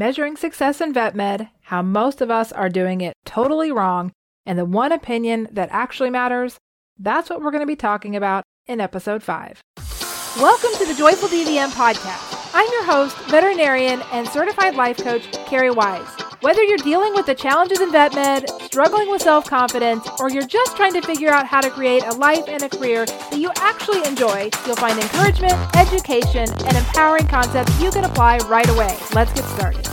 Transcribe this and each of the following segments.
measuring success in vet med, how most of us are doing it totally wrong, and the one opinion that actually matters. That's what we're going to be talking about in episode 5. Welcome to the Joyful DVM podcast. I'm your host, veterinarian and certified life coach, Cari Wise. Whether you're dealing with the challenges in vet med, struggling with self confidence, or you're just trying to figure out how to create a life and a career that you actually enjoy, you'll find encouragement, education, and empowering concepts you can apply right away. Let's get started.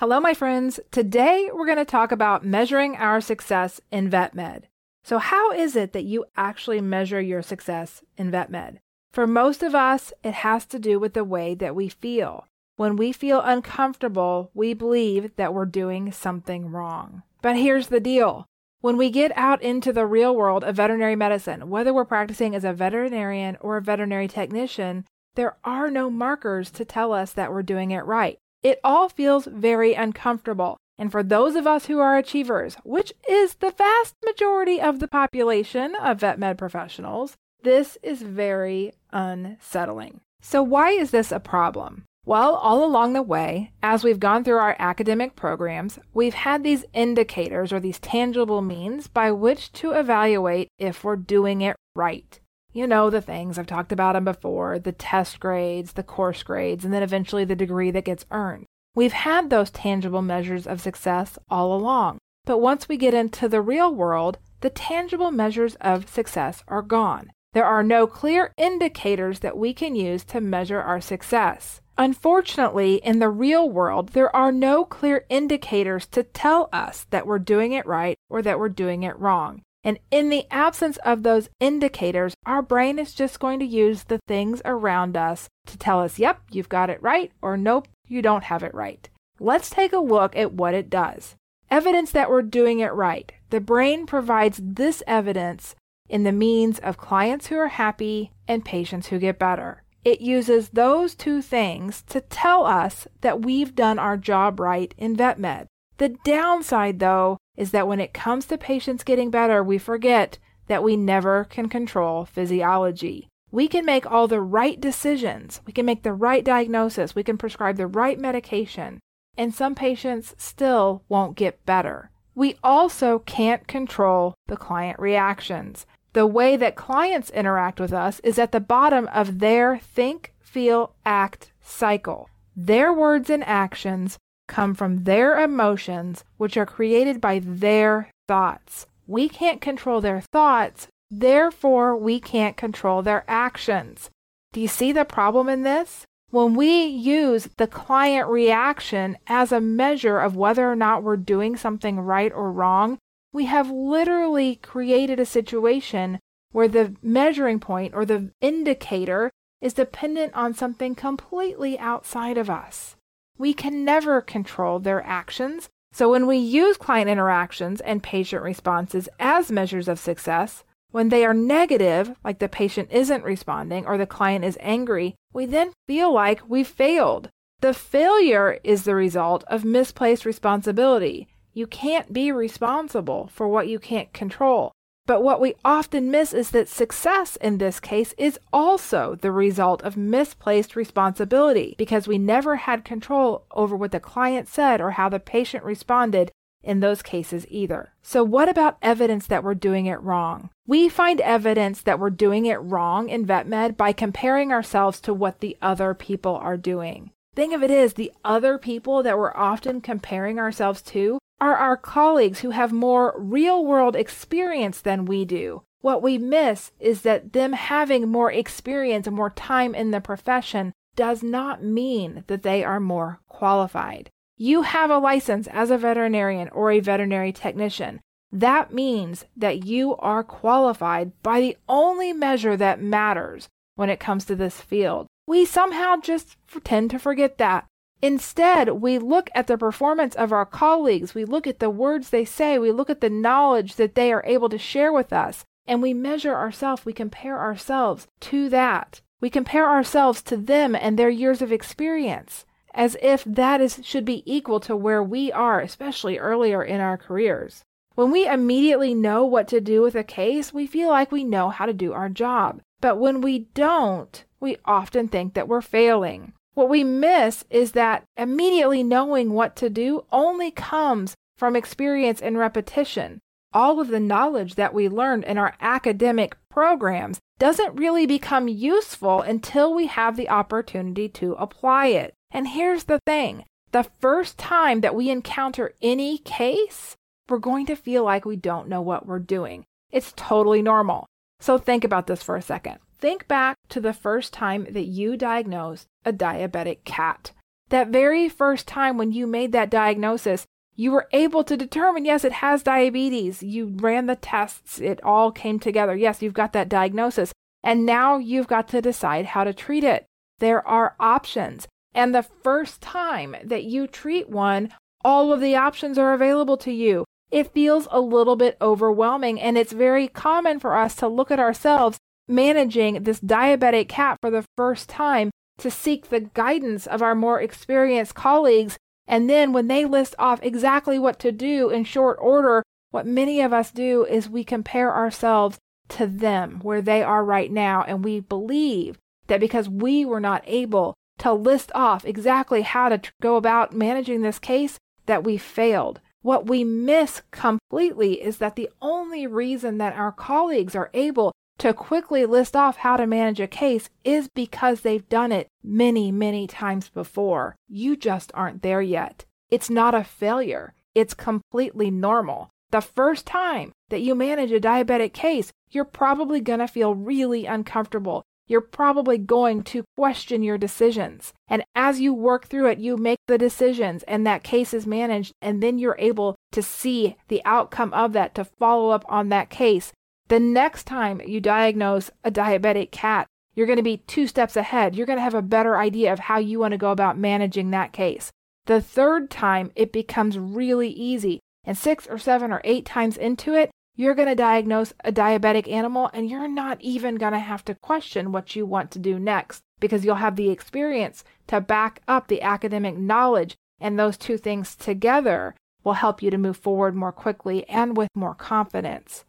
Hello, my friends. Today we're going to talk about measuring our success in vet med. So, how is it that you actually measure your success in vet med? For most of us, it has to do with the way that we feel. When we feel uncomfortable, we believe that we're doing something wrong. But here's the deal. When we get out into the real world of veterinary medicine, whether we're practicing as a veterinarian or a veterinary technician, there are no markers to tell us that we're doing it right. It all feels very uncomfortable. And for those of us who are achievers, which is the vast majority of the population of vet med professionals, this is very unsettling. So, why is this a problem? Well, all along the way, as we've gone through our academic programs, we've had these indicators or these tangible means by which to evaluate if we're doing it right. You know, the things I've talked about them before the test grades, the course grades, and then eventually the degree that gets earned. We've had those tangible measures of success all along. But once we get into the real world, the tangible measures of success are gone. There are no clear indicators that we can use to measure our success. Unfortunately, in the real world, there are no clear indicators to tell us that we're doing it right or that we're doing it wrong. And in the absence of those indicators, our brain is just going to use the things around us to tell us, yep, you've got it right, or nope, you don't have it right. Let's take a look at what it does. Evidence that we're doing it right. The brain provides this evidence in the means of clients who are happy and patients who get better. It uses those two things to tell us that we've done our job right in vet med. The downside, though, is that when it comes to patients getting better, we forget that we never can control physiology. We can make all the right decisions, we can make the right diagnosis, we can prescribe the right medication, and some patients still won't get better. We also can't control the client reactions the way that clients interact with us is at the bottom of their think, feel, act cycle. Their words and actions come from their emotions, which are created by their thoughts. We can't control their thoughts, therefore, we can't control their actions. Do you see the problem in this? When we use the client reaction as a measure of whether or not we're doing something right or wrong, we have literally created a situation where the measuring point or the indicator is dependent on something completely outside of us. We can never control their actions. So when we use client interactions and patient responses as measures of success, when they are negative, like the patient isn't responding or the client is angry, we then feel like we've failed. The failure is the result of misplaced responsibility. You can't be responsible for what you can't control. But what we often miss is that success in this case is also the result of misplaced responsibility because we never had control over what the client said or how the patient responded in those cases either. So, what about evidence that we're doing it wrong? We find evidence that we're doing it wrong in VetMed by comparing ourselves to what the other people are doing. Thing of it is, the other people that we're often comparing ourselves to are our colleagues who have more real world experience than we do. What we miss is that them having more experience and more time in the profession does not mean that they are more qualified. You have a license as a veterinarian or a veterinary technician. That means that you are qualified by the only measure that matters when it comes to this field. We somehow just tend to forget that. Instead, we look at the performance of our colleagues, we look at the words they say, we look at the knowledge that they are able to share with us, and we measure ourselves, we compare ourselves to that. We compare ourselves to them and their years of experience as if that is should be equal to where we are, especially earlier in our careers. When we immediately know what to do with a case, we feel like we know how to do our job. But when we don't, we often think that we're failing. What we miss is that immediately knowing what to do only comes from experience and repetition. All of the knowledge that we learned in our academic programs doesn't really become useful until we have the opportunity to apply it. And here's the thing the first time that we encounter any case, we're going to feel like we don't know what we're doing. It's totally normal. So think about this for a second. Think back to the first time that you diagnosed a diabetic cat. That very first time when you made that diagnosis, you were able to determine yes, it has diabetes. You ran the tests, it all came together. Yes, you've got that diagnosis. And now you've got to decide how to treat it. There are options. And the first time that you treat one, all of the options are available to you. It feels a little bit overwhelming, and it's very common for us to look at ourselves managing this diabetic cat for the first time to seek the guidance of our more experienced colleagues. And then when they list off exactly what to do in short order, what many of us do is we compare ourselves to them where they are right now. And we believe that because we were not able to list off exactly how to tr- go about managing this case, that we failed. What we miss completely is that the only reason that our colleagues are able to quickly list off how to manage a case is because they've done it many, many times before. You just aren't there yet. It's not a failure, it's completely normal. The first time that you manage a diabetic case, you're probably going to feel really uncomfortable. You're probably going to question your decisions. And as you work through it, you make the decisions and that case is managed. And then you're able to see the outcome of that to follow up on that case the next time you diagnose a diabetic cat, you're going to be two steps ahead. You're going to have a better idea of how you want to go about managing that case. The third time, it becomes really easy. And six or seven or eight times into it, you're going to diagnose a diabetic animal and you're not even going to have to question what you want to do next because you'll have the experience to back up the academic knowledge. And those two things together will help you to move forward more quickly and with more confidence.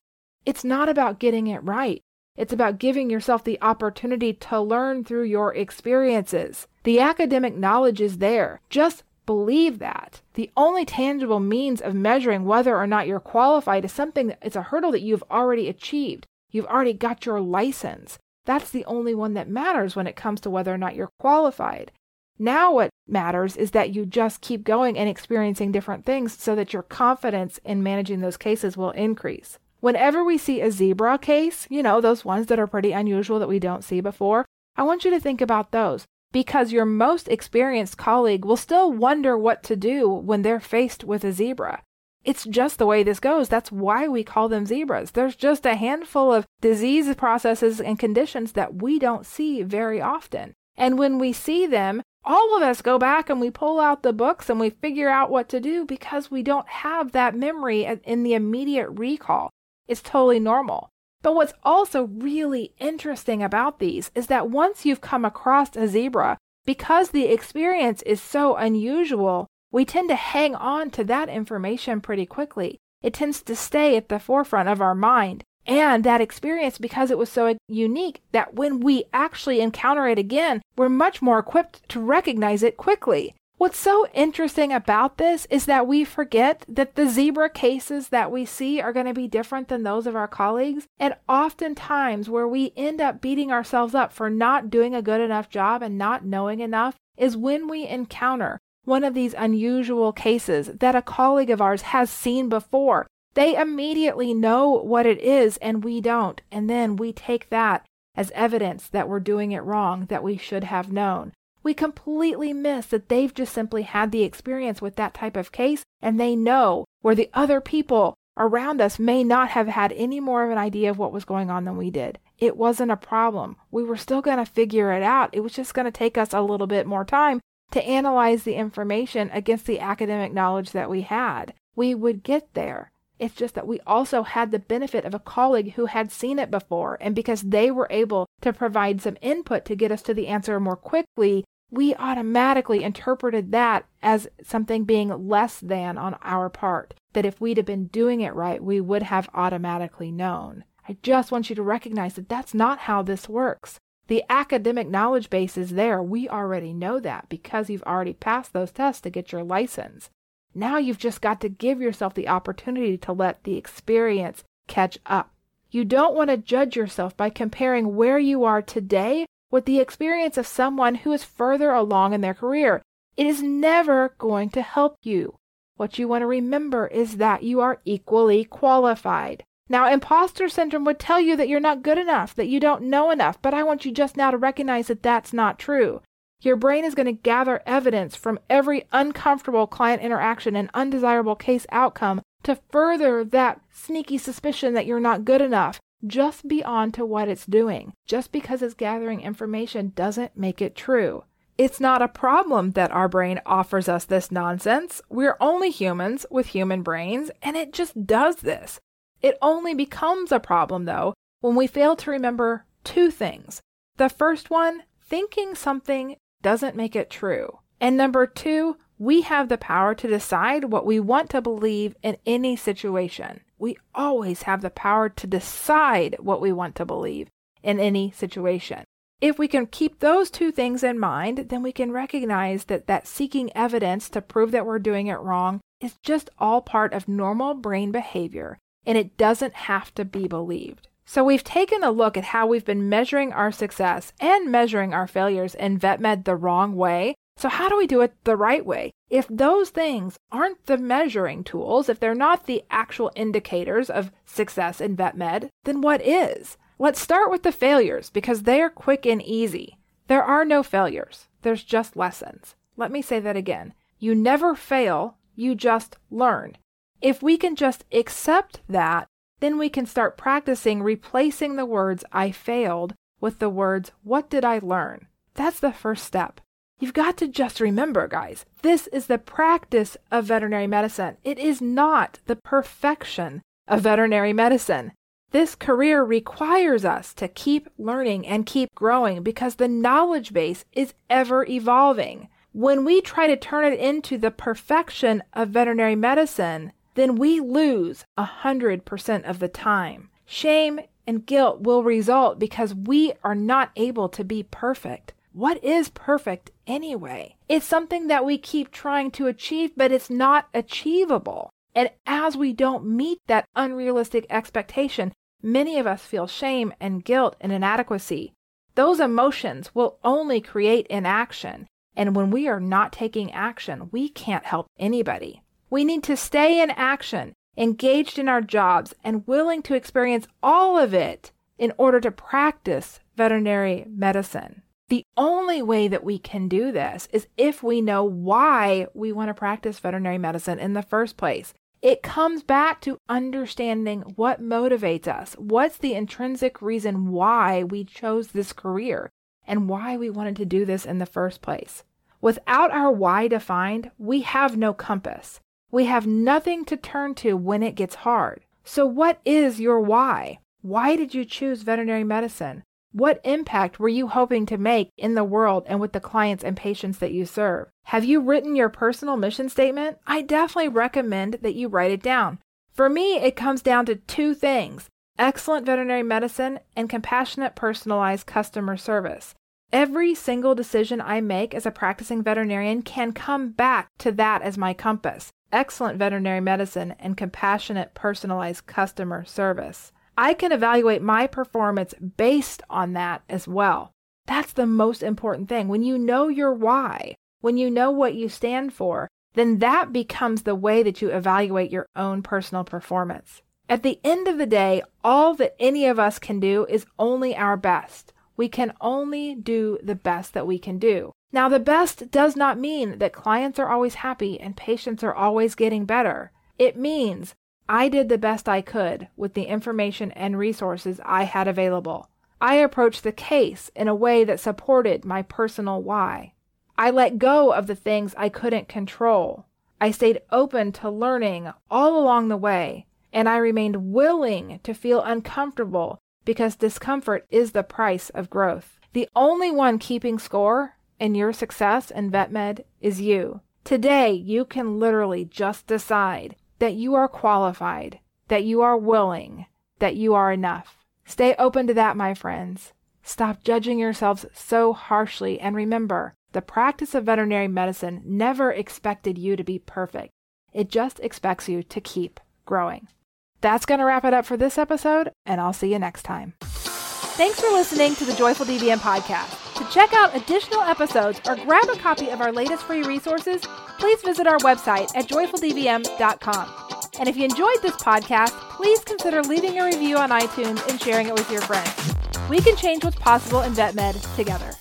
It's not about getting it right. It's about giving yourself the opportunity to learn through your experiences. The academic knowledge is there. Just believe that. The only tangible means of measuring whether or not you're qualified is something that it's a hurdle that you've already achieved. You've already got your license. That's the only one that matters when it comes to whether or not you're qualified. Now, what matters is that you just keep going and experiencing different things so that your confidence in managing those cases will increase. Whenever we see a zebra case, you know, those ones that are pretty unusual that we don't see before, I want you to think about those because your most experienced colleague will still wonder what to do when they're faced with a zebra. It's just the way this goes. That's why we call them zebras. There's just a handful of disease processes and conditions that we don't see very often. And when we see them, all of us go back and we pull out the books and we figure out what to do because we don't have that memory in the immediate recall is totally normal. But what's also really interesting about these is that once you've come across a zebra, because the experience is so unusual, we tend to hang on to that information pretty quickly. It tends to stay at the forefront of our mind. And that experience, because it was so unique, that when we actually encounter it again, we're much more equipped to recognize it quickly. What's so interesting about this is that we forget that the zebra cases that we see are going to be different than those of our colleagues. And oftentimes, where we end up beating ourselves up for not doing a good enough job and not knowing enough is when we encounter one of these unusual cases that a colleague of ours has seen before. They immediately know what it is, and we don't. And then we take that as evidence that we're doing it wrong, that we should have known we completely miss that they've just simply had the experience with that type of case and they know where the other people around us may not have had any more of an idea of what was going on than we did. It wasn't a problem. We were still going to figure it out. It was just going to take us a little bit more time to analyze the information against the academic knowledge that we had. We would get there. It's just that we also had the benefit of a colleague who had seen it before, and because they were able to provide some input to get us to the answer more quickly, we automatically interpreted that as something being less than on our part. That if we'd have been doing it right, we would have automatically known. I just want you to recognize that that's not how this works. The academic knowledge base is there. We already know that because you've already passed those tests to get your license. Now you've just got to give yourself the opportunity to let the experience catch up. You don't want to judge yourself by comparing where you are today with the experience of someone who is further along in their career. It is never going to help you. What you want to remember is that you are equally qualified. Now, imposter syndrome would tell you that you're not good enough, that you don't know enough, but I want you just now to recognize that that's not true. Your brain is going to gather evidence from every uncomfortable client interaction and undesirable case outcome to further that sneaky suspicion that you're not good enough. Just be on to what it's doing. Just because it's gathering information doesn't make it true. It's not a problem that our brain offers us this nonsense. We're only humans with human brains, and it just does this. It only becomes a problem, though, when we fail to remember two things. The first one, thinking something doesn't make it true. And number two, we have the power to decide what we want to believe in any situation. We always have the power to decide what we want to believe in any situation. If we can keep those two things in mind, then we can recognize that that seeking evidence to prove that we're doing it wrong is just all part of normal brain behavior and it doesn't have to be believed. So we've taken a look at how we've been measuring our success and measuring our failures in VetMed the wrong way. So how do we do it the right way? If those things aren't the measuring tools, if they're not the actual indicators of success in VetMed, then what is? Let's start with the failures because they are quick and easy. There are no failures. There's just lessons. Let me say that again. You never fail, you just learn. If we can just accept that, then we can start practicing replacing the words I failed with the words What did I learn? That's the first step. You've got to just remember, guys, this is the practice of veterinary medicine. It is not the perfection of veterinary medicine. This career requires us to keep learning and keep growing because the knowledge base is ever evolving. When we try to turn it into the perfection of veterinary medicine, then we lose 100% of the time. Shame and guilt will result because we are not able to be perfect. What is perfect anyway? It's something that we keep trying to achieve, but it's not achievable. And as we don't meet that unrealistic expectation, many of us feel shame and guilt and inadequacy. Those emotions will only create inaction. And when we are not taking action, we can't help anybody. We need to stay in action, engaged in our jobs, and willing to experience all of it in order to practice veterinary medicine. The only way that we can do this is if we know why we want to practice veterinary medicine in the first place. It comes back to understanding what motivates us. What's the intrinsic reason why we chose this career and why we wanted to do this in the first place? Without our why defined, we have no compass. We have nothing to turn to when it gets hard. So, what is your why? Why did you choose veterinary medicine? What impact were you hoping to make in the world and with the clients and patients that you serve? Have you written your personal mission statement? I definitely recommend that you write it down. For me, it comes down to two things excellent veterinary medicine and compassionate, personalized customer service. Every single decision I make as a practicing veterinarian can come back to that as my compass excellent veterinary medicine, and compassionate, personalized customer service. I can evaluate my performance based on that as well. That's the most important thing. When you know your why, when you know what you stand for, then that becomes the way that you evaluate your own personal performance. At the end of the day, all that any of us can do is only our best. We can only do the best that we can do. Now, the best does not mean that clients are always happy and patients are always getting better. It means I did the best I could with the information and resources I had available. I approached the case in a way that supported my personal why. I let go of the things I couldn't control. I stayed open to learning all along the way, and I remained willing to feel uncomfortable because discomfort is the price of growth. The only one keeping score and your success in VetMed is you. Today, you can literally just decide that you are qualified, that you are willing, that you are enough. Stay open to that, my friends. Stop judging yourselves so harshly and remember, the practice of veterinary medicine never expected you to be perfect. It just expects you to keep growing. That's going to wrap it up for this episode, and I'll see you next time. Thanks for listening to the Joyful DVM podcast. To check out additional episodes or grab a copy of our latest free resources, please visit our website at joyfuldvm.com. And if you enjoyed this podcast, please consider leaving a review on iTunes and sharing it with your friends. We can change what's possible in vet med together.